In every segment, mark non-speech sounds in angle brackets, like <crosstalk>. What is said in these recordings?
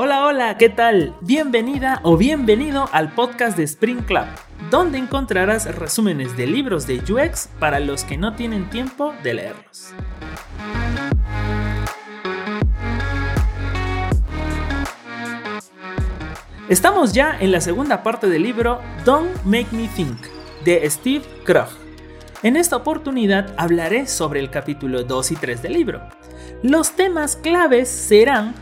Hola, hola, ¿qué tal? Bienvenida o bienvenido al podcast de Spring Club, donde encontrarás resúmenes de libros de UX para los que no tienen tiempo de leerlos. Estamos ya en la segunda parte del libro Don't Make Me Think de Steve Krug. En esta oportunidad hablaré sobre el capítulo 2 y 3 del libro. Los temas claves serán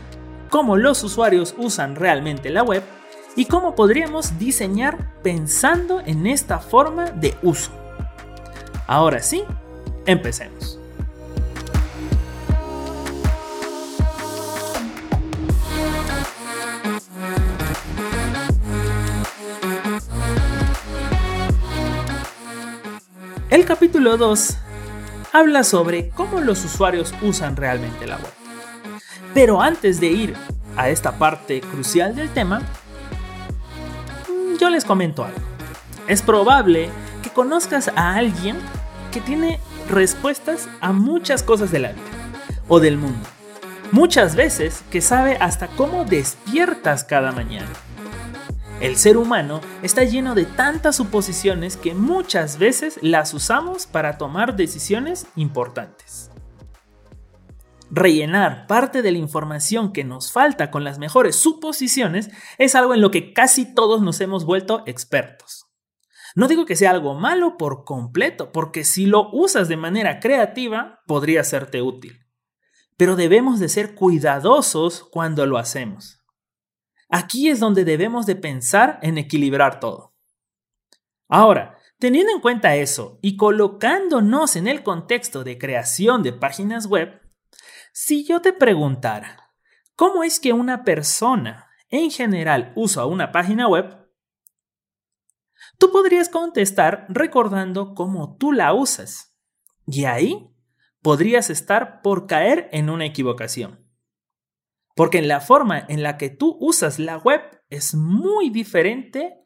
cómo los usuarios usan realmente la web y cómo podríamos diseñar pensando en esta forma de uso. Ahora sí, empecemos. El capítulo 2 habla sobre cómo los usuarios usan realmente la web. Pero antes de ir a esta parte crucial del tema, yo les comento algo. Es probable que conozcas a alguien que tiene respuestas a muchas cosas de la vida o del mundo. Muchas veces que sabe hasta cómo despiertas cada mañana. El ser humano está lleno de tantas suposiciones que muchas veces las usamos para tomar decisiones importantes. Rellenar parte de la información que nos falta con las mejores suposiciones es algo en lo que casi todos nos hemos vuelto expertos. No digo que sea algo malo por completo, porque si lo usas de manera creativa, podría serte útil. Pero debemos de ser cuidadosos cuando lo hacemos. Aquí es donde debemos de pensar en equilibrar todo. Ahora, teniendo en cuenta eso y colocándonos en el contexto de creación de páginas web, si yo te preguntara, ¿cómo es que una persona en general usa una página web? Tú podrías contestar recordando cómo tú la usas. Y ahí podrías estar por caer en una equivocación. Porque la forma en la que tú usas la web es muy diferente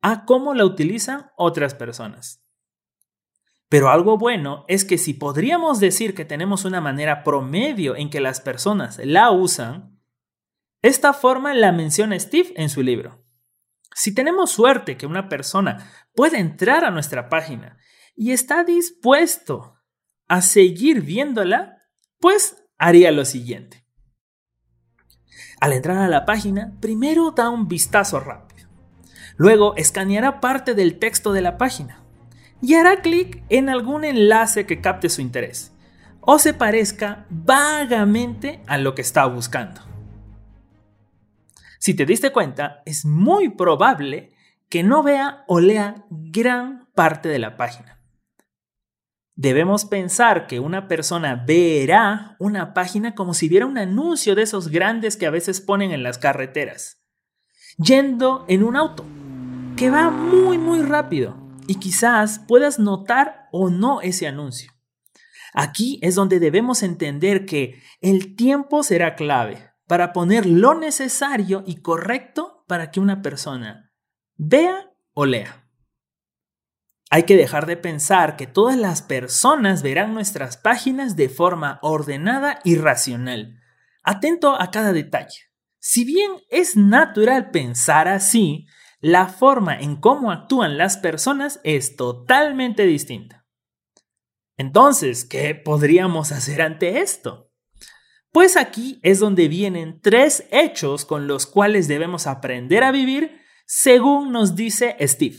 a cómo la utilizan otras personas. Pero algo bueno es que si podríamos decir que tenemos una manera promedio en que las personas la usan, esta forma la menciona Steve en su libro. Si tenemos suerte que una persona puede entrar a nuestra página y está dispuesto a seguir viéndola, pues haría lo siguiente. Al entrar a la página, primero da un vistazo rápido. Luego escaneará parte del texto de la página y hará clic en algún enlace que capte su interés o se parezca vagamente a lo que está buscando. Si te diste cuenta, es muy probable que no vea o lea gran parte de la página. Debemos pensar que una persona verá una página como si viera un anuncio de esos grandes que a veces ponen en las carreteras, yendo en un auto, que va muy muy rápido y quizás puedas notar o no ese anuncio. Aquí es donde debemos entender que el tiempo será clave para poner lo necesario y correcto para que una persona vea o lea. Hay que dejar de pensar que todas las personas verán nuestras páginas de forma ordenada y racional, atento a cada detalle. Si bien es natural pensar así, la forma en cómo actúan las personas es totalmente distinta. Entonces, ¿qué podríamos hacer ante esto? Pues aquí es donde vienen tres hechos con los cuales debemos aprender a vivir, según nos dice Steve.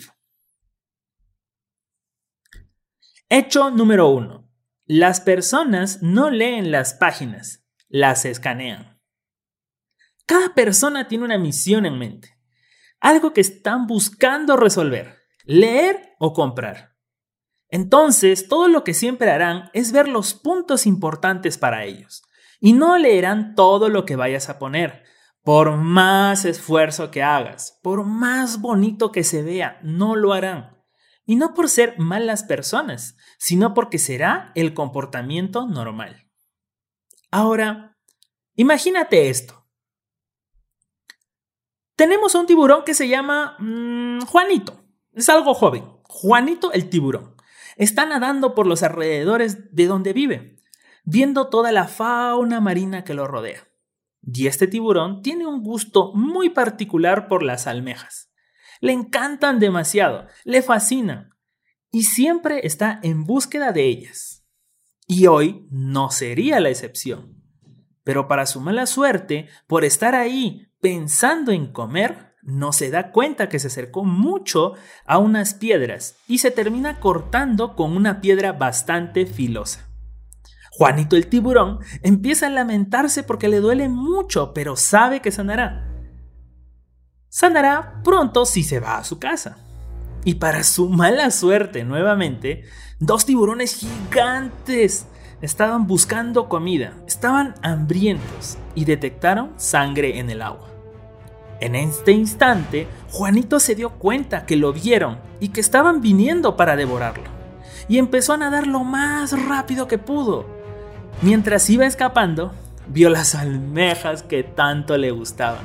Hecho número uno. Las personas no leen las páginas, las escanean. Cada persona tiene una misión en mente, algo que están buscando resolver, leer o comprar. Entonces, todo lo que siempre harán es ver los puntos importantes para ellos, y no leerán todo lo que vayas a poner. Por más esfuerzo que hagas, por más bonito que se vea, no lo harán. Y no por ser malas personas, sino porque será el comportamiento normal. Ahora, imagínate esto. Tenemos un tiburón que se llama mm, Juanito. Es algo joven. Juanito el tiburón. Está nadando por los alrededores de donde vive, viendo toda la fauna marina que lo rodea. Y este tiburón tiene un gusto muy particular por las almejas. Le encantan demasiado, le fascinan y siempre está en búsqueda de ellas. Y hoy no sería la excepción. Pero para su mala suerte, por estar ahí pensando en comer, no se da cuenta que se acercó mucho a unas piedras y se termina cortando con una piedra bastante filosa. Juanito el tiburón empieza a lamentarse porque le duele mucho, pero sabe que sanará. Sanará pronto si se va a su casa. Y para su mala suerte, nuevamente, dos tiburones gigantes estaban buscando comida, estaban hambrientos y detectaron sangre en el agua. En este instante, Juanito se dio cuenta que lo vieron y que estaban viniendo para devorarlo, y empezó a nadar lo más rápido que pudo. Mientras iba escapando, vio las almejas que tanto le gustaban,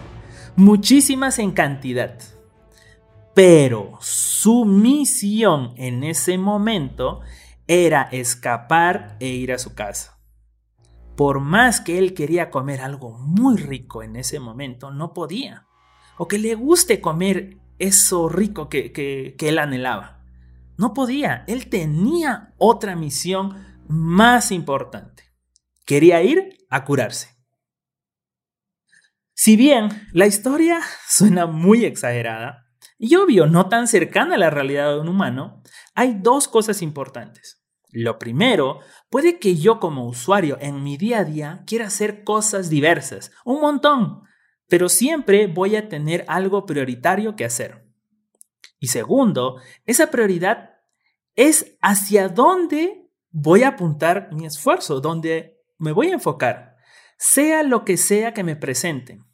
muchísimas en cantidad. Pero su misión en ese momento era escapar e ir a su casa. Por más que él quería comer algo muy rico en ese momento, no podía. O que le guste comer eso rico que, que, él anhelaba. No podía. Él tenía otra misión más importante. Quería ir a curarse. Si bien la historia suena muy exagerada y obvio no tan cercana a la realidad de un humano, hay dos cosas importantes. Lo primero, puede que yo como usuario en mi día a día quiera hacer cosas diversas, un montón, pero siempre voy a tener algo prioritario que hacer. Y segundo, esa prioridad es hacia dónde voy a apuntar mi esfuerzo, dónde me voy a enfocar, sea lo que sea que me presenten.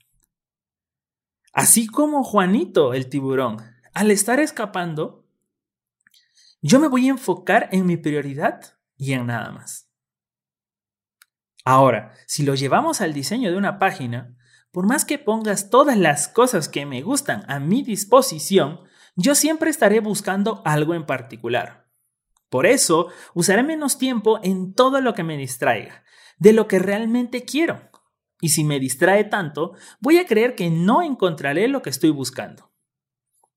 Así como Juanito el tiburón, al estar escapando, yo me voy a enfocar en mi prioridad y en nada más. Ahora, si lo llevamos al diseño de una página, por más que pongas todas las cosas que me gustan a mi disposición, yo siempre estaré buscando algo en particular. Por eso, usaré menos tiempo en todo lo que me distraiga, de lo que realmente quiero. Y si me distrae tanto, voy a creer que no encontraré lo que estoy buscando.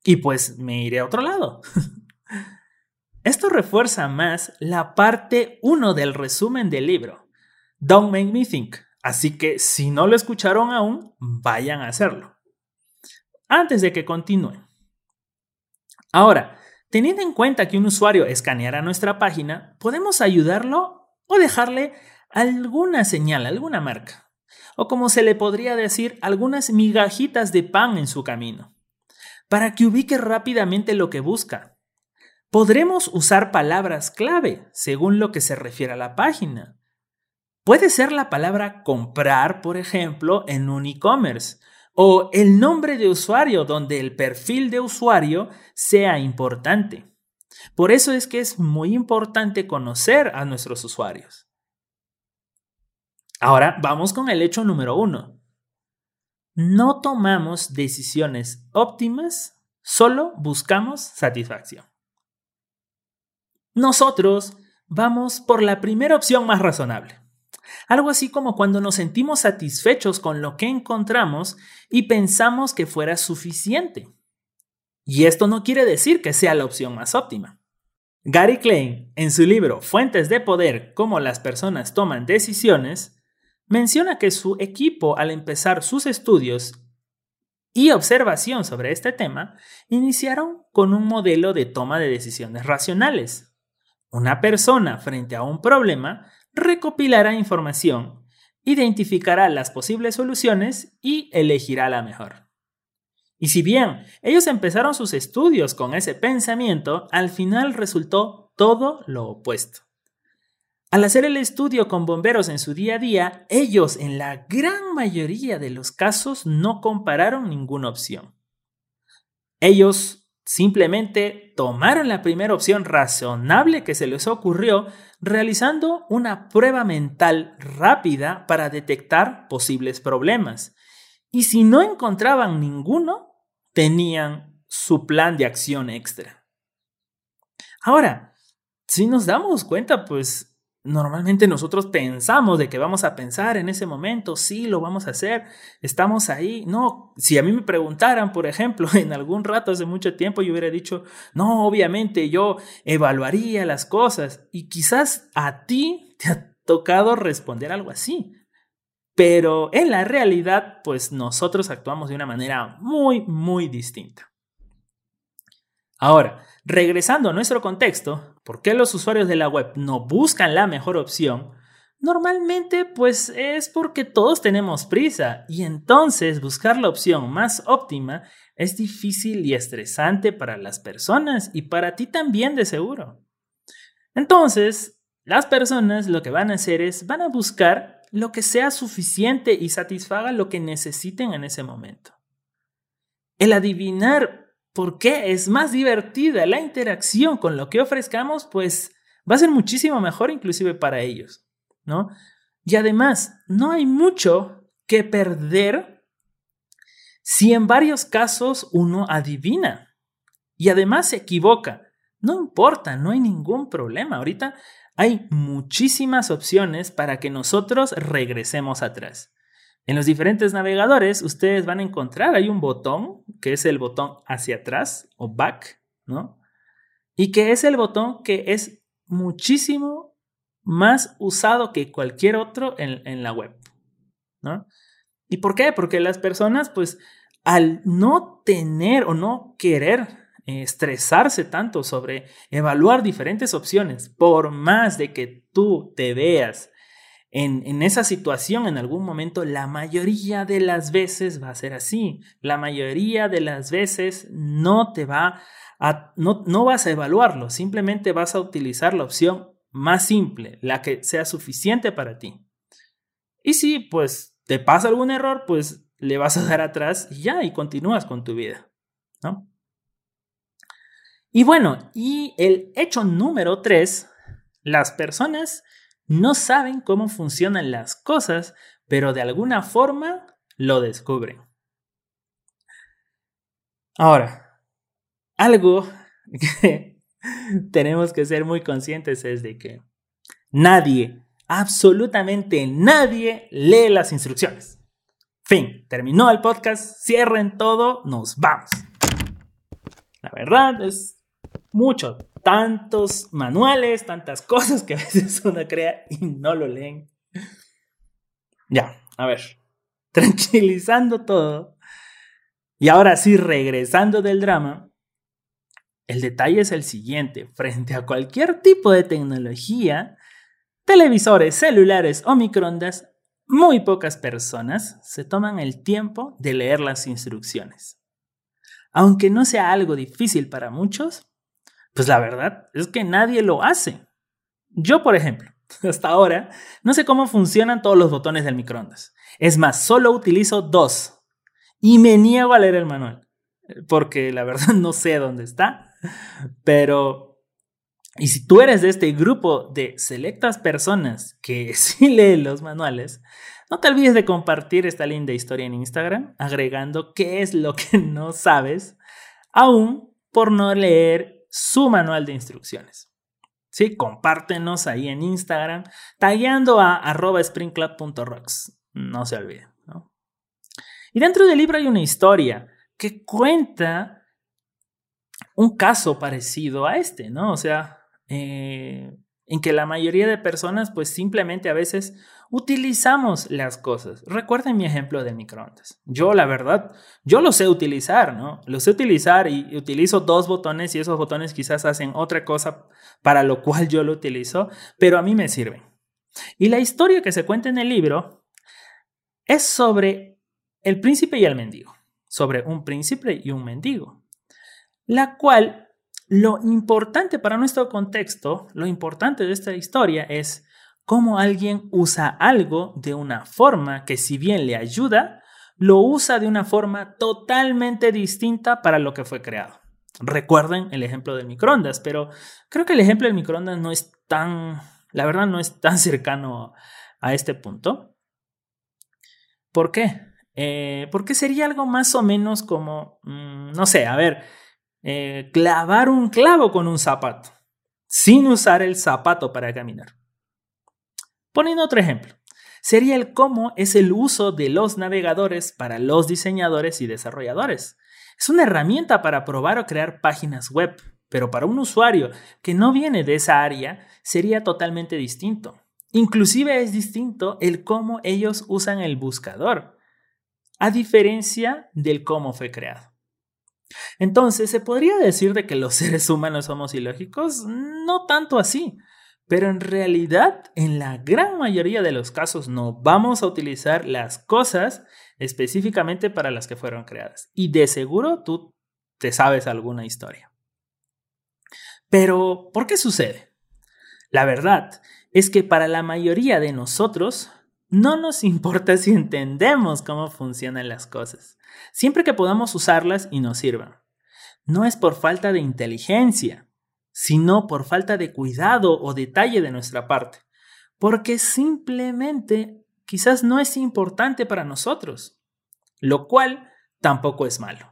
Y pues me iré a otro lado. <laughs> Esto refuerza más la parte 1 del resumen del libro, Don't Make Me Think, así que si no lo escucharon aún, vayan a hacerlo. Antes de que continúe. Ahora, teniendo en cuenta que un usuario escaneará nuestra página, podemos ayudarlo o dejarle alguna señal, alguna marca, o como se le podría decir, algunas migajitas de pan en su camino, para que ubique rápidamente lo que busca podremos usar palabras clave según lo que se refiere a la página. Puede ser la palabra comprar, por ejemplo, en un e-commerce, o el nombre de usuario donde el perfil de usuario sea importante. Por eso es que es muy importante conocer a nuestros usuarios. Ahora vamos con el hecho número uno. No tomamos decisiones óptimas, solo buscamos satisfacción. Nosotros vamos por la primera opción más razonable. Algo así como cuando nos sentimos satisfechos con lo que encontramos y pensamos que fuera suficiente. Y esto no quiere decir que sea la opción más óptima. Gary Klein, en su libro Fuentes de Poder, cómo las personas toman decisiones, menciona que su equipo al empezar sus estudios y observación sobre este tema, iniciaron con un modelo de toma de decisiones racionales, una persona frente a un problema recopilará información, identificará las posibles soluciones y elegirá la mejor. Y si bien ellos empezaron sus estudios con ese pensamiento, al final resultó todo lo opuesto. Al hacer el estudio con bomberos en su día a día, ellos en la gran mayoría de los casos no compararon ninguna opción. Ellos Simplemente tomaron la primera opción razonable que se les ocurrió realizando una prueba mental rápida para detectar posibles problemas. Y si no encontraban ninguno, tenían su plan de acción extra. Ahora, si nos damos cuenta, pues normalmente nosotros pensamos de que vamos a pensar en ese momento, sí, lo vamos a hacer, estamos ahí. No, si a mí me preguntaran, por ejemplo, <laughs> en algún rato hace mucho tiempo, yo hubiera dicho, no, obviamente yo evaluaría las cosas y quizás a ti te ha tocado responder algo así. Pero en la realidad, pues nosotros actuamos de una manera muy, muy distinta. Ahora, regresando a nuestro contexto, ¿por qué los usuarios de la web no buscan la mejor opción? Normalmente pues es porque todos tenemos prisa y entonces buscar la opción más óptima es difícil y estresante para las personas y para ti también de seguro. Entonces, las personas lo que van a hacer es van a buscar lo que sea suficiente y satisfaga lo que necesiten en ese momento. El adivinar por qué es más divertida la interacción con lo que ofrezcamos, pues va a ser muchísimo mejor inclusive para ellos, ¿no? Y además, no hay mucho que perder si en varios casos uno adivina y además se equivoca. No importa, no hay ningún problema. Ahorita hay muchísimas opciones para que nosotros regresemos atrás. En los diferentes navegadores ustedes van a encontrar, hay un botón que es el botón hacia atrás o back, ¿no? Y que es el botón que es muchísimo más usado que cualquier otro en, la web, ¿no? ¿Y por qué? Porque las personas, pues, al no tener o no querer eh, estresarse tanto sobre evaluar diferentes opciones, por más de que tú te veas en, esa situación en algún momento, la mayoría de las veces va a ser así. La mayoría de las veces no te va a, no, no vas a evaluarlo, simplemente vas a utilizar la opción más simple, la que sea suficiente para ti. Y si pues te pasa algún error, pues le vas a dar atrás y ya, y continúas con tu vida, ¿no? Y bueno, y el hecho número tres, las personas no saben cómo funcionan las cosas, pero de alguna forma lo descubren. Ahora, algo que <laughs> tenemos que ser muy conscientes es de que nadie, absolutamente nadie lee las instrucciones. Fin, terminó el podcast, cierren todo, nos vamos. La verdad es mucho, tantos manuales, tantas <laughs> cosas que a veces uno crea y no lo leen. Ya, a ver, <laughs> tranquilizando todo. Y ahora sí, regresando del drama, el detalle es el siguiente. Frente a cualquier tipo de tecnología, televisores, celulares o microondas, muy pocas personas se toman el tiempo de leer las instrucciones. Aunque no sea algo difícil para muchos, pues la verdad es que nadie lo hace. Yo, por ejemplo, <laughs> hasta ahora, no sé cómo funcionan todos los botones del microondas. Es más, solo utilizo dos y me niego a leer el manual, porque la verdad <laughs> no sé dónde está, pero... Y si tú eres de este grupo de selectas personas que <laughs> sí leen los manuales, no te olvides de compartir esta linda historia en Instagram, agregando qué es lo que no sabes, aún por no leer su manual de instrucciones. ¿Sí? Compártenos ahí en Instagram, tagueando a arroba springclub.rocks. No se olviden. Y dentro del libro hay una historia que cuenta un caso parecido a este, ¿no? O sea, eh, en que la mayoría de personas pues simplemente a veces utilizamos las cosas. Recuerden mi ejemplo de microondas. Yo, la verdad, yo lo sé utilizar, ¿no? Lo sé utilizar y utilizo dos botones y esos botones quizás hacen otra cosa para lo cual yo lo utilizo, pero a mí me sirven. Y la historia que se cuenta en el libro es sobre el príncipe y el mendigo, sobre un príncipe y un mendigo, la cual lo importante para nuestro contexto, lo importante de esta historia es cómo alguien usa algo de una forma que si bien le ayuda, lo usa de una forma totalmente distinta para lo que fue creado. Recuerden el ejemplo del microondas, pero creo que el ejemplo del microondas no es tan, la verdad no es tan cercano a este punto. ¿Por qué? Eh, porque sería algo más o menos como, mm, no sé, a ver, eh, clavar un clavo con un zapato, sin usar el zapato para caminar. Poniendo otro ejemplo, sería el cómo es el uso de los navegadores para los diseñadores y desarrolladores. Es una herramienta para probar o crear páginas web, pero para un usuario que no viene de esa área sería totalmente distinto. Inclusive es distinto el cómo ellos usan el buscador, a diferencia del cómo fue creado. Entonces, ¿se podría decir de que los <laughs> seres humanos somos ilógicos? No tanto así, pero en realidad, en la gran mayoría de los casos no vamos a utilizar las cosas específicamente para las que fueron creadas. Y de seguro tú te sabes alguna historia. Pero, ¿por qué sucede? La verdad es que para la mayoría de nosotros no nos importa si entendemos cómo funcionan las cosas, siempre que podamos usarlas y nos sirvan. No es por falta de inteligencia, sino por falta de cuidado o detalle de nuestra parte, porque simplemente quizás no es importante para nosotros, lo cual tampoco es malo.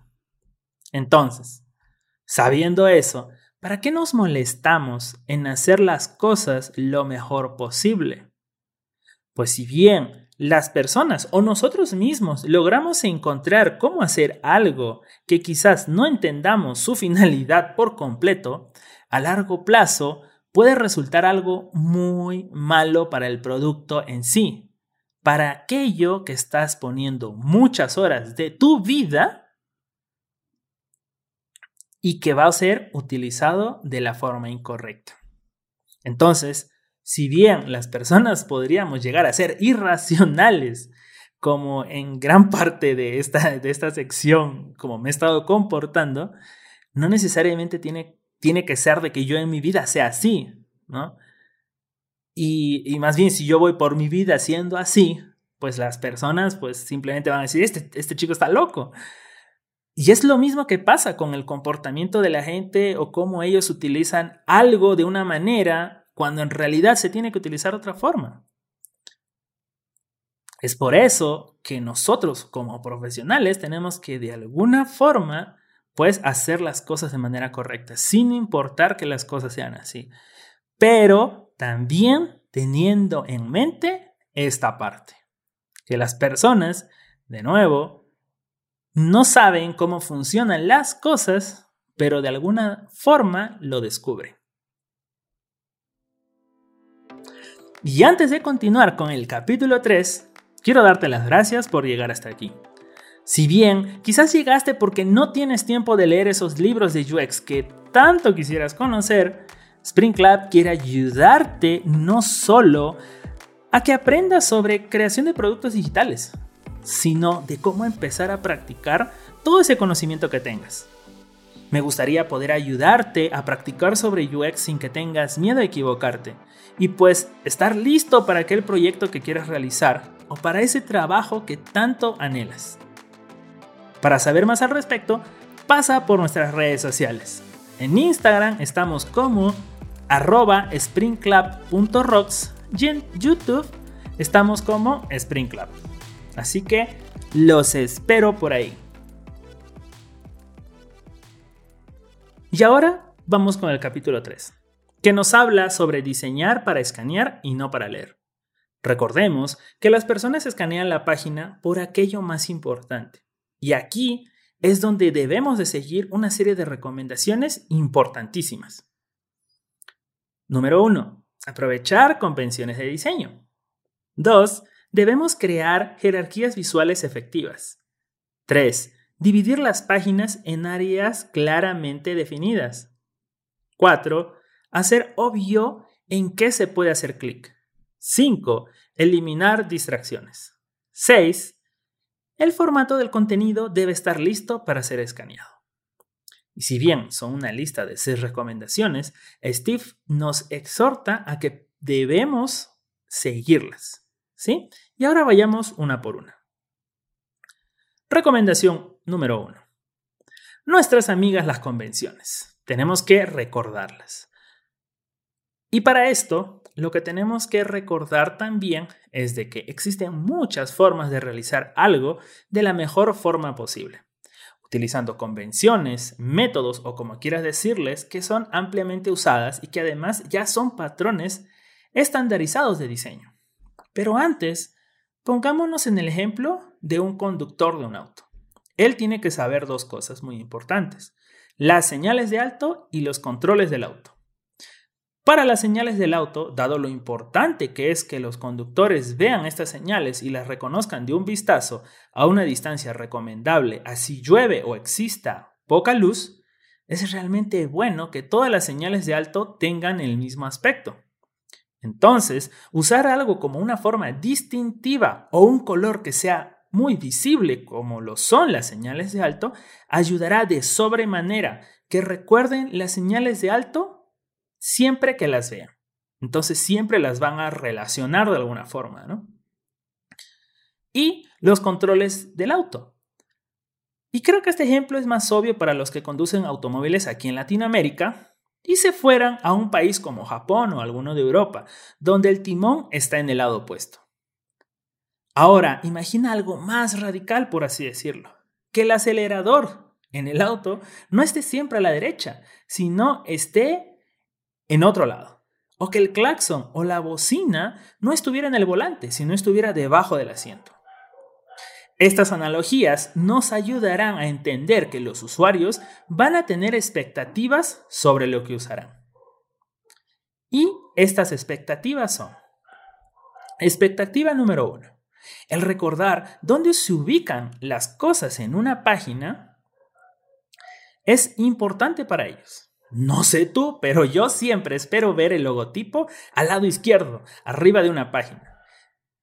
Entonces, sabiendo eso, ¿para qué nos molestamos en hacer las cosas lo mejor posible? Pues si bien las personas o nosotros mismos logramos encontrar cómo hacer algo que quizás no entendamos su finalidad por completo, a largo plazo puede resultar algo muy malo para el producto en sí, para aquello que estás poniendo muchas horas de tu vida y que va a ser utilizado de la forma incorrecta. Entonces, si bien las personas podríamos llegar a ser irracionales, como en gran parte de esta, de esta sección, como me he estado comportando, no necesariamente tiene, tiene que ser de que yo en mi vida sea así, ¿no? Y, y, más bien, si yo voy por mi vida siendo así, pues las personas pues simplemente van a decir, este, este chico está loco. Y es lo mismo que pasa con el comportamiento de la gente o cómo ellos utilizan algo de una manera cuando en realidad se tiene que utilizar otra forma. Es por eso que nosotros como profesionales tenemos que de alguna forma pues hacer las cosas de manera correcta, sin importar que las cosas sean así. Pero también teniendo en mente esta parte, que las personas, de nuevo, no saben cómo funcionan las cosas, pero de alguna forma lo descubren. Y antes de continuar con el capítulo 3, quiero darte las gracias por llegar hasta aquí. Si bien quizás llegaste porque no tienes tiempo de leer esos libros de UX que tanto quisieras conocer, Spring Club quiere ayudarte no solo a que aprendas sobre creación de productos digitales, sino de cómo empezar a practicar todo ese conocimiento que tengas. Me gustaría poder ayudarte a practicar sobre UX sin que tengas miedo a equivocarte y pues estar listo para aquel proyecto que quieras realizar o para ese trabajo que tanto anhelas. Para saber más al respecto, pasa por nuestras redes sociales. En Instagram estamos como arroba springclub.rocks y en YouTube estamos como Spring Club. Así que los espero por ahí. Y ahora vamos con el capítulo 3 que nos habla sobre diseñar para escanear y no para leer. Recordemos que las personas escanean la página por aquello más importante. Y aquí es donde debemos de seguir una serie de recomendaciones importantísimas. Número 1. Aprovechar convenciones de diseño. 2. Debemos crear jerarquías visuales efectivas. 3. Dividir las páginas en áreas claramente definidas. 4 hacer obvio en qué se puede hacer clic. 5. Eliminar distracciones. 6. El formato del contenido debe estar listo para ser escaneado. Y si bien son una lista de seis recomendaciones, Steve nos exhorta a que debemos seguirlas. ¿Sí? Y ahora vayamos una por una. Recomendación número 1. Nuestras amigas las convenciones. Tenemos que recordarlas. Y para esto, lo que tenemos que recordar también es de que existen muchas formas de realizar algo de la mejor forma posible, utilizando convenciones, métodos o como quieras decirles que son ampliamente usadas y que además ya son patrones estandarizados de diseño. Pero antes, pongámonos en el ejemplo de un conductor de un auto. Él tiene que saber dos cosas muy importantes, las señales de alto y los controles del auto. Para las señales del auto, dado lo importante que es que los conductores vean estas señales y las reconozcan de un vistazo a una distancia recomendable, así llueve o exista poca luz, es realmente bueno que todas las señales de alto tengan el mismo aspecto. Entonces, usar algo como una forma distintiva o un color que sea muy visible como lo son las señales de alto, ayudará de sobremanera que recuerden las señales de alto siempre que las vean. Entonces siempre las van a relacionar de alguna forma, ¿no? Y los controles del auto. Y creo que este ejemplo es más obvio para los que conducen automóviles aquí en Latinoamérica y se fueran a un país como Japón o alguno de Europa, donde el timón está en el lado opuesto. Ahora, imagina algo más radical, por así decirlo, que el acelerador en el auto no esté siempre a la derecha, sino esté en otro lado. O que el claxon o la bocina no estuviera en el volante, sino estuviera debajo del asiento. Estas analogías nos ayudarán a entender que los usuarios van a tener expectativas sobre lo que usarán. Y estas expectativas son, expectativa número uno, el recordar dónde se ubican las cosas en una página es importante para ellos. No sé tú, pero yo siempre espero ver el logotipo al lado izquierdo, arriba de una página.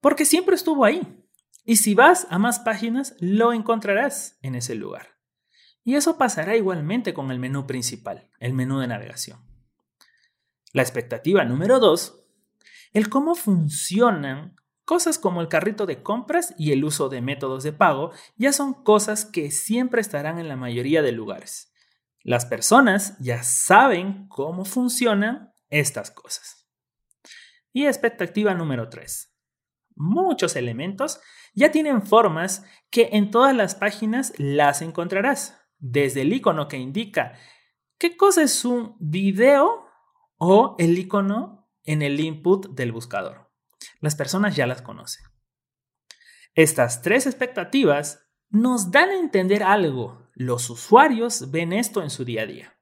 Porque siempre estuvo ahí. Y si vas a más páginas, lo encontrarás en ese lugar. Y eso pasará igualmente con el menú principal, el menú de navegación. La expectativa número dos, el cómo funcionan cosas como el carrito de compras y el uso de métodos de pago, ya son cosas que siempre estarán en la mayoría de lugares. Las personas ya saben cómo funcionan estas cosas. Y expectativa número 3. Muchos elementos ya tienen formas que en todas las páginas las encontrarás, desde el icono que indica qué cosa es un video o el icono en el input del buscador. Las personas ya las conocen. Estas tres expectativas nos dan a entender algo los usuarios ven esto en su día a día.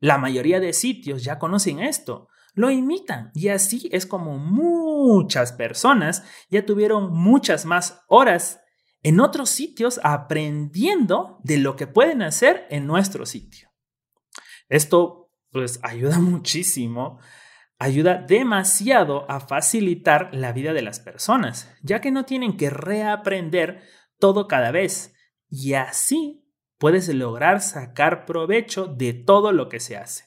La mayoría de sitios ya conocen esto, lo imitan y así es como muchas personas ya tuvieron muchas más horas en otros sitios aprendiendo de lo que pueden hacer en nuestro sitio. Esto pues ayuda muchísimo, ayuda demasiado a facilitar la vida de las personas, ya que no tienen que reaprender todo cada vez y así puedes lograr sacar provecho de todo lo que se hace.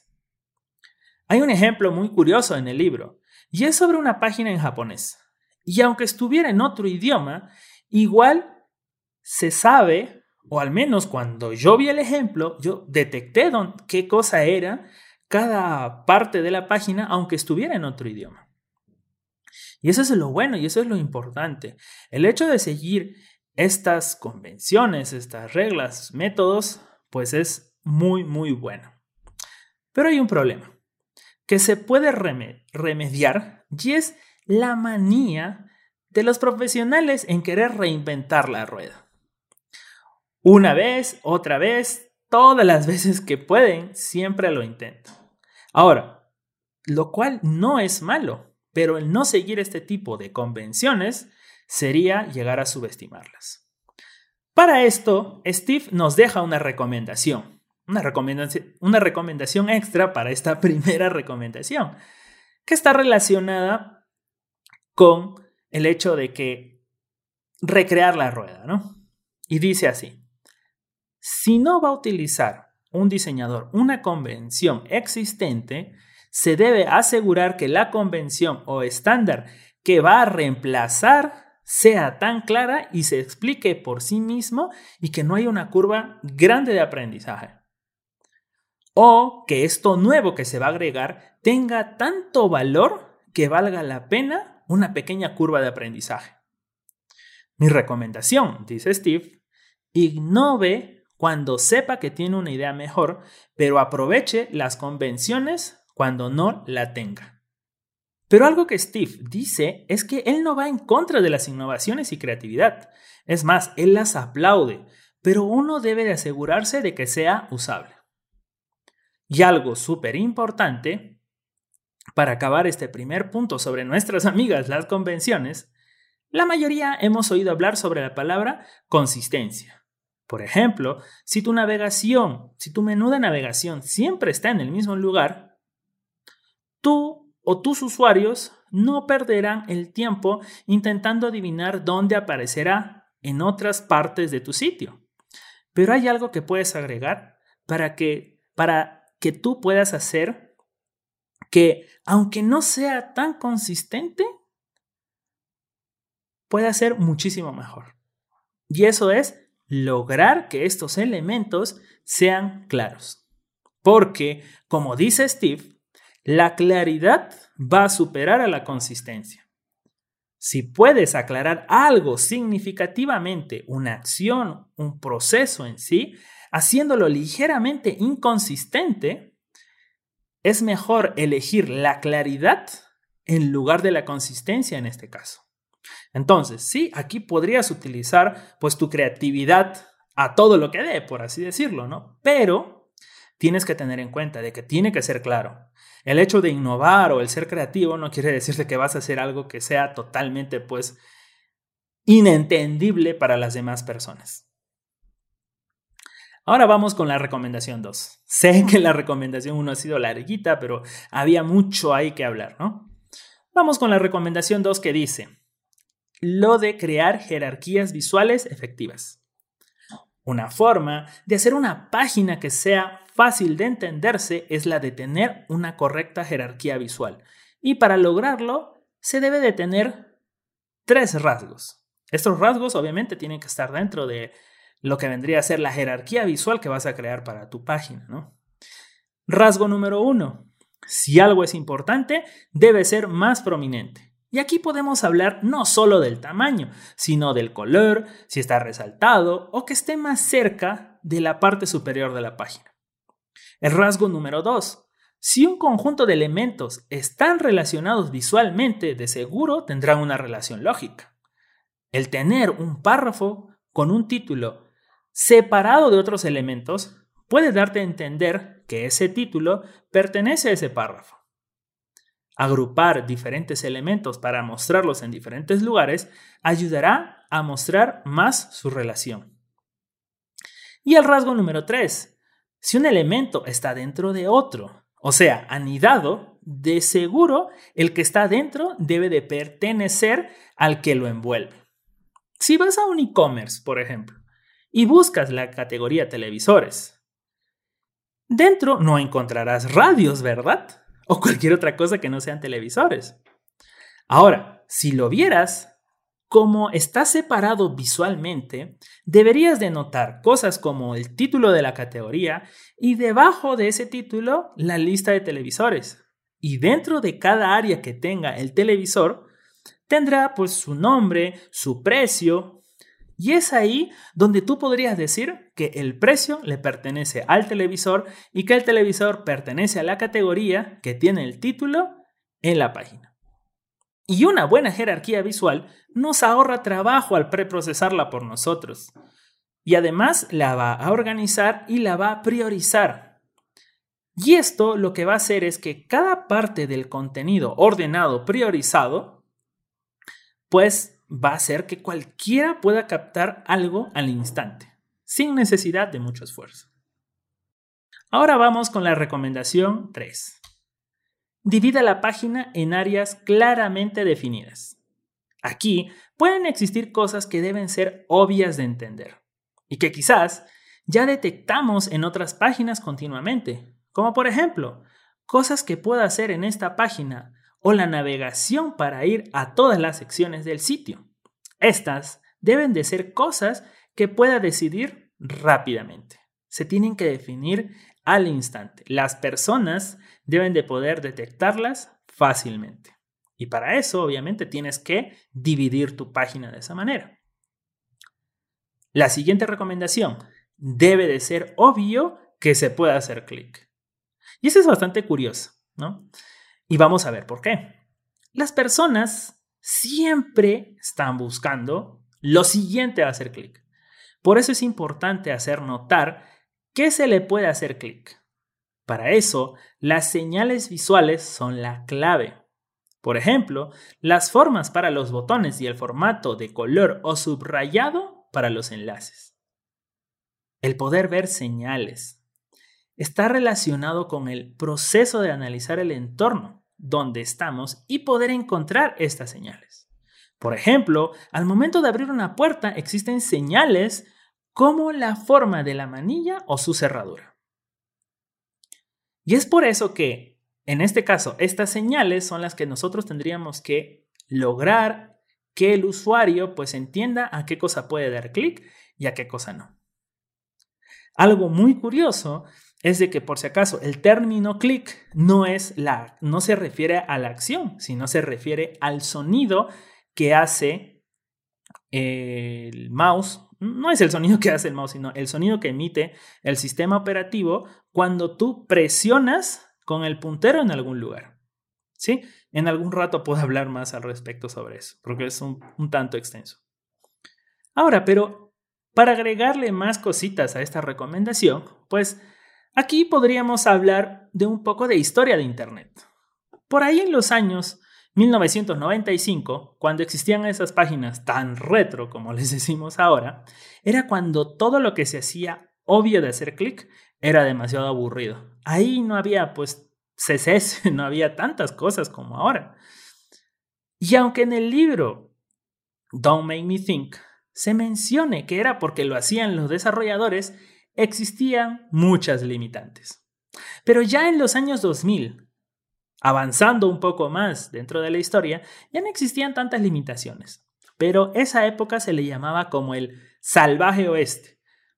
Hay un ejemplo muy curioso en el libro, y es sobre una página en japonés. Y aunque estuviera en otro idioma, igual se sabe, o al menos cuando yo vi el ejemplo, yo detecté qué cosa era cada parte de la página, aunque estuviera en otro idioma. Y eso es lo bueno y eso es lo importante. El hecho de seguir estas convenciones, estas reglas, métodos, pues es muy, muy bueno. Pero hay un problema que se puede remediar y es la manía de los profesionales en querer reinventar la rueda. Una vez, otra vez, todas las veces que pueden, siempre lo intentan. Ahora, lo cual no es malo, pero el no seguir este tipo de convenciones sería llegar a subestimarlas. Para esto, Steve nos deja una recomendación, una recomendación, una recomendación extra para esta <laughs> primera recomendación, que está relacionada con el hecho de que recrear la rueda, ¿no? Y dice así, si no va a utilizar un diseñador una convención existente, se debe asegurar que la convención o estándar que va a reemplazar sea tan clara y se explique por sí mismo y que no haya una curva grande de aprendizaje. O que esto nuevo que se va a agregar tenga tanto valor que valga la pena una pequeña curva de aprendizaje. Mi recomendación, dice Steve, ignove cuando sepa que tiene una idea mejor, pero aproveche las convenciones cuando no la tenga. Pero algo que Steve dice es que él no va en contra de las innovaciones y creatividad. Es más, él las aplaude, pero uno debe de asegurarse de que sea usable. Y algo súper importante, para acabar este primer punto sobre nuestras amigas las convenciones, la mayoría hemos oído hablar sobre la palabra consistencia. Por ejemplo, si tu navegación, si tu menú de navegación siempre está en el mismo lugar, tú o tus usuarios no perderán el tiempo intentando adivinar dónde aparecerá en otras partes de tu sitio. Pero hay algo que puedes agregar para que, para que tú puedas hacer que, aunque no sea tan consistente, pueda ser muchísimo mejor. Y eso es lograr que estos elementos sean claros. Porque, como dice Steve, la claridad va a superar a la consistencia. Si puedes aclarar algo significativamente, una acción, un proceso en sí, haciéndolo ligeramente inconsistente, es mejor elegir la claridad en lugar de la consistencia en este caso. Entonces, sí, aquí podrías utilizar pues tu creatividad a todo lo que dé, por así decirlo, ¿no? Pero tienes que tener en cuenta de que tiene que ser claro. El hecho de innovar o el ser creativo no quiere decirte que vas a hacer algo que sea totalmente pues inentendible para las demás personas. Ahora vamos con la recomendación 2. <laughs> Sé que la recomendación 1 ha sido larguita, pero había mucho ahí que hablar, ¿no? Vamos con la recomendación 2 que dice, lo de crear jerarquías visuales efectivas. Una forma de hacer una página que sea fácil de entenderse es la de tener una correcta jerarquía visual. Y para lograrlo, se debe de tener tres rasgos. Estos rasgos obviamente tienen que estar dentro de lo que vendría a ser la jerarquía visual que vas a crear para tu página, ¿no? Rasgo número uno. Si algo es importante, debe ser más prominente. Y aquí podemos hablar no solo del tamaño, sino del color, si está resaltado o que esté más cerca de la parte superior de la página. El rasgo número 2. Si un conjunto de elementos están relacionados visualmente, de seguro tendrán una relación lógica. El tener un párrafo con un título separado de otros elementos puede darte a entender que ese título pertenece a ese párrafo. Agrupar diferentes elementos para mostrarlos en diferentes lugares ayudará a mostrar más su relación. Y el rasgo número 3. Si un elemento está dentro de otro, o sea, anidado, de seguro el que está dentro debe de pertenecer al que lo envuelve. Si vas a un e-commerce, por ejemplo, y buscas la categoría televisores, dentro no encontrarás radios, ¿verdad? o cualquier otra cosa que no sean televisores. Ahora, si lo vieras, como está separado visualmente, deberías de notar cosas como el título de la categoría y debajo de ese título la lista de televisores. Y dentro de cada área que tenga el televisor, tendrá pues su nombre, su precio, y es ahí donde tú podrías decir que el precio le pertenece al televisor y que el televisor pertenece a la categoría que tiene el título en la página. Y una buena jerarquía visual nos ahorra trabajo al preprocesarla por nosotros. Y además la va a organizar y la va a priorizar. Y esto lo que va a hacer es que cada parte del contenido ordenado, priorizado, pues va a hacer que cualquiera pueda captar algo al instante, sin necesidad de mucho esfuerzo. Ahora vamos con la recomendación 3. Divida la página en áreas claramente definidas. Aquí pueden existir cosas que deben ser obvias de entender y que quizás ya detectamos en otras páginas continuamente, como por ejemplo, cosas que pueda hacer en esta página o la navegación para ir a todas las secciones del sitio. Estas deben de ser cosas que pueda decidir rápidamente. Se tienen que definir al instante. Las personas deben de poder detectarlas fácilmente. Y para eso, obviamente, tienes que dividir tu página de esa manera. La siguiente recomendación, debe de ser obvio que se pueda hacer clic. Y eso es bastante curioso, ¿no? Y vamos a ver por qué. las personas siempre están buscando lo siguiente a hacer clic. Por eso es importante hacer notar qué se le puede hacer clic. Para eso, las señales visuales son la clave. Por ejemplo, las formas para los botones y el formato de color o subrayado para los enlaces. El poder ver señales está relacionado con el proceso de analizar el entorno donde estamos y poder encontrar estas señales. Por ejemplo, al momento de abrir una puerta existen señales como la forma de la manilla o su cerradura. Y es por eso que en este caso, estas señales son las que nosotros tendríamos que lograr que el usuario pues entienda a qué cosa puede dar clic y a qué cosa no. Algo muy curioso es de que por si acaso el término clic no es la no se refiere a la acción, sino se refiere al sonido que hace el mouse. No es el sonido que hace el mouse, sino el sonido que emite el sistema operativo cuando tú presionas con el puntero en algún lugar. ¿Sí? En algún rato puedo hablar más al respecto sobre eso, porque es un, tanto extenso. Ahora, pero para agregarle más cositas a esta recomendación, pues aquí podríamos hablar de un poco de historia de Internet. Por ahí en los años 1995, cuando existían esas páginas tan retro como les decimos ahora, era cuando todo lo que se hacía obvio de hacer clic era demasiado aburrido. Ahí no había pues CCS, <laughs> no había tantas cosas como ahora. Y aunque en el libro Don't Make Me Think se mencione que era porque lo hacían los desarrolladores, existían muchas limitantes. Pero ya en los años 2000, avanzando un poco más dentro de la historia, ya no existían tantas limitaciones. Pero esa época se le llamaba como el salvaje oeste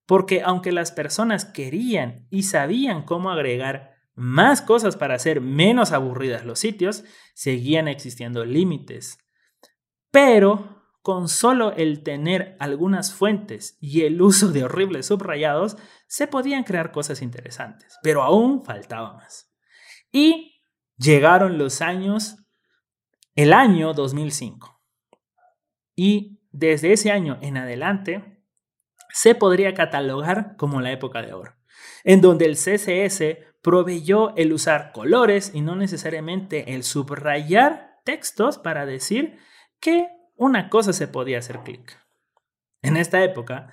porque aunque las personas querían y sabían cómo agregar más cosas para hacer menos aburridas los sitios, seguían existiendo límites. Pero con solo el tener algunas fuentes y el uso de horribles subrayados, se podían crear cosas interesantes, pero aún faltaba más. Y llegaron los años, el año 2005. Y desde ese año en adelante, se podría catalogar como la época de oro, en donde el CSS proveyó el usar colores y no necesariamente el subrayar textos para decir que una cosa se podía hacer clic. En esta época,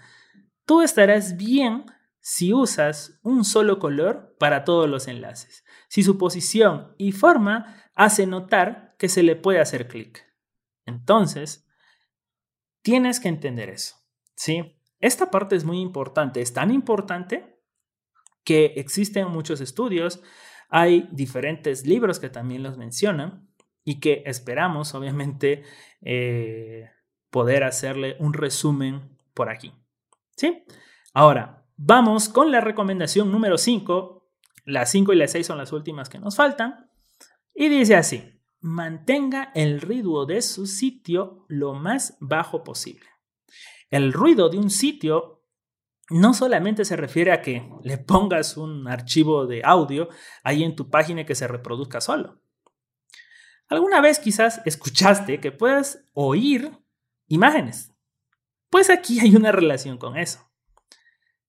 tú estarás bien si usas un solo color para todos los enlaces, si su posición y forma hace notar que se le puede hacer clic. Entonces, tienes que entender eso, ¿sí? Esta parte es muy importante, es tan importante que existen muchos estudios, hay diferentes libros que también los mencionan y que esperamos, obviamente, eh, poder hacerle un resumen por aquí. ¿Sí? Ahora, vamos con la recomendación número 5. Las 5 y las 6 son las últimas que nos faltan. Y dice así, mantenga el ritmo de su sitio lo más bajo posible. El ruido de un sitio no solamente se refiere a que le pongas un archivo de audio ahí en tu página que se reproduzca solo. ¿Alguna vez quizás escuchaste que puedas oír imágenes? Pues aquí hay una relación con eso.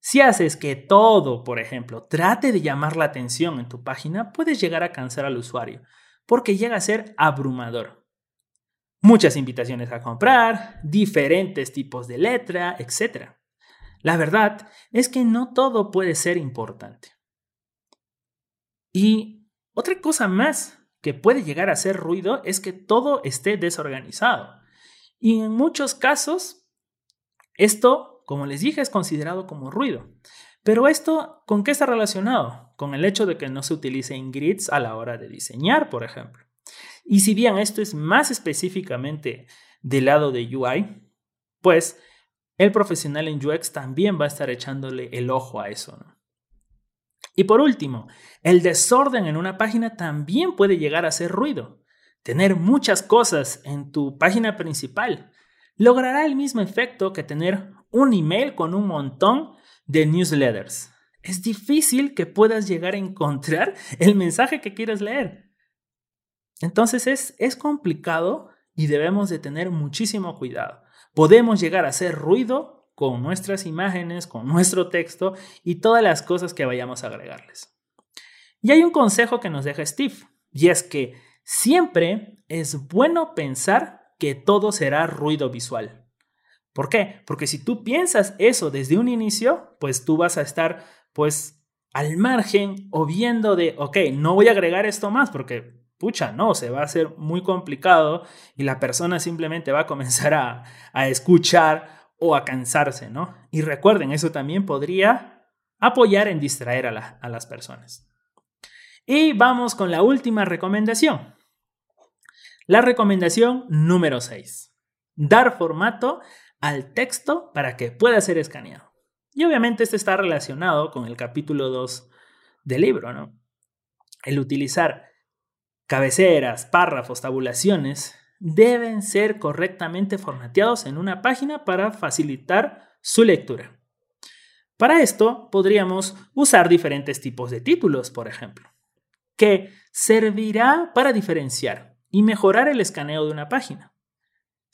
Si haces que todo, por ejemplo, trate de llamar la atención en tu página, puedes llegar a cansar al usuario, porque llega a ser abrumador muchas invitaciones a comprar, diferentes tipos de letra, etc. La verdad es que no todo puede ser importante. Y otra cosa más que puede llegar a hacer ruido es que todo esté desorganizado. Y en muchos casos, esto, como les dije, es considerado como ruido. Pero esto, ¿con qué está relacionado? Con el hecho de que no se utilicen grids a la hora de diseñar, por ejemplo. Y si bien esto es más específicamente del lado de UI, pues el profesional en UX también va a estar echándole el ojo a eso. Y por último, el desorden en una página también puede llegar a hacer ruido. Tener muchas cosas en tu página principal logrará el mismo efecto que tener un email con un montón de newsletters. Es difícil que puedas llegar a encontrar <laughs> el mensaje que quieres leer. Entonces es, es complicado y debemos de tener muchísimo cuidado. Podemos llegar a hacer ruido con nuestras imágenes, con nuestro texto y todas las cosas que vayamos a agregarles. Y hay un consejo que nos deja Steve, y es que siempre es bueno pensar que todo será ruido visual. ¿Por qué? Porque si tú piensas eso desde un inicio, pues tú vas a estar pues al margen o viendo de, ok, no voy a agregar esto más porque, pucha, no, se va a hacer muy complicado y la persona simplemente va a comenzar a, a escuchar o a cansarse, ¿no? Y recuerden, eso también podría apoyar en distraer a, a las personas. Y vamos con la última recomendación. La recomendación número 6. Dar formato al texto para que pueda ser escaneado. Y obviamente este está relacionado con el capítulo 2 del libro, ¿no? El utilizar cabeceras, párrafos, tabulaciones deben ser correctamente formateados en una página para facilitar su lectura. Para esto podríamos usar diferentes tipos de títulos, por ejemplo, que servirá para diferenciar y mejorar el escaneo de una página.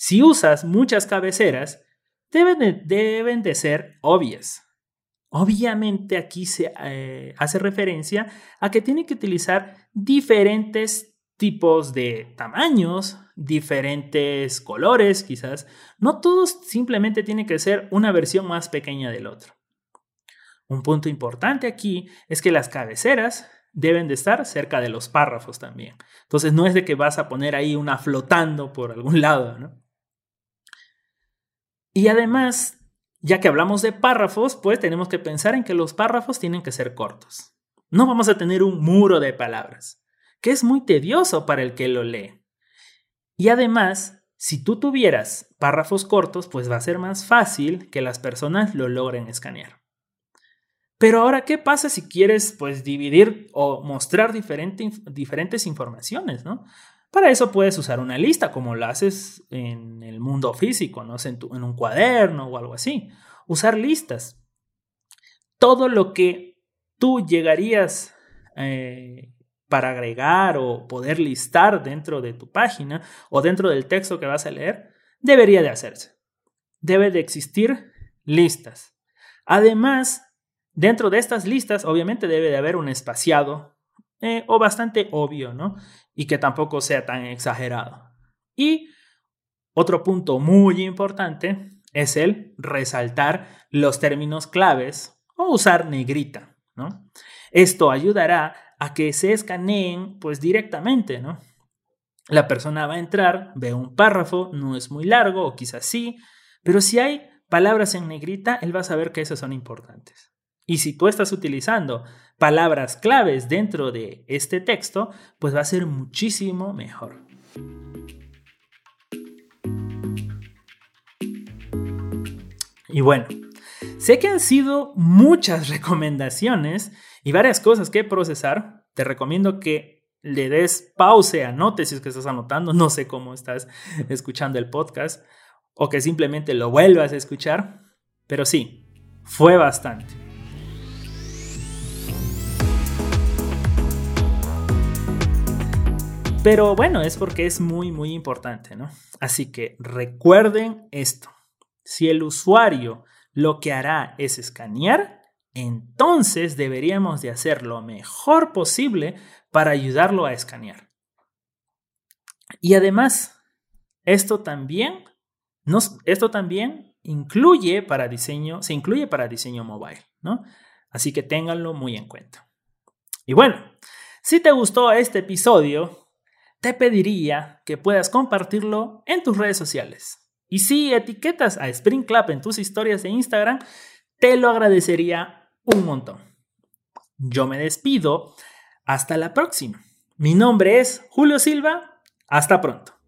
Si usas muchas cabeceras, deben de, deben de ser obvias. Obviamente aquí se eh, hace referencia a que tiene que utilizar diferentes tipos de tamaños, diferentes colores quizás. No todos simplemente tienen que ser una versión más pequeña del otro. Un punto importante aquí es que las cabeceras deben de estar cerca de los párrafos también. Entonces no es de que vas a poner ahí una flotando por algún <laughs> lado, ¿no? Y además, ya que hablamos de párrafos, pues tenemos que pensar en que los párrafos tienen que ser cortos. No vamos a tener un muro de palabras, que es muy tedioso para el que lo lee. Y además, si tú tuvieras párrafos cortos, pues va a ser más fácil que las personas lo logren escanear. Pero ahora, ¿qué pasa si quieres pues dividir o mostrar diferentes informaciones, ¿no? Para eso puedes usar una lista, como lo haces en el mundo físico, ¿no? En, un cuaderno o algo así. Usar listas. Todo lo que tú llegarías eh, para agregar o poder listar dentro de tu página o dentro del texto que vas a leer, debería de hacerse. Debe de existir listas. Además, dentro de estas listas, obviamente debe de haber un espaciado eh, o bastante obvio, ¿no? Y que tampoco sea tan exagerado. Y otro punto muy importante es el resaltar los términos claves o usar negrita, ¿no? Esto ayudará a que se escaneen pues directamente, ¿no? La persona va a entrar, ve un párrafo, no es muy largo o quizás sí, pero si hay palabras en negrita, él va a saber que esas son importantes. Y si tú estás utilizando palabras claves dentro de este texto, pues va a ser muchísimo mejor. Y bueno, sé que han sido muchas recomendaciones y varias cosas que procesar. Te recomiendo que le des pause, anotes si es que estás anotando, no sé cómo estás escuchando el podcast, o que simplemente lo vuelvas a escuchar, pero sí, fue bastante. Pero bueno, es porque es muy, muy importante, ¿no? Así que recuerden esto. Si el usuario lo que hará es escanear, entonces deberíamos de hacer lo mejor posible para ayudarlo a escanear. Y además, esto también, esto también incluye para diseño, se incluye para diseño mobile, ¿no? Así que ténganlo muy en cuenta. Y bueno, si te gustó este episodio, te pediría que puedas compartirlo en tus redes sociales. Y si etiquetas a Spring Club en tus historias de Instagram, te lo agradecería un montón. Yo me despido. Hasta la próxima. Mi nombre es Julio Silva. Hasta pronto.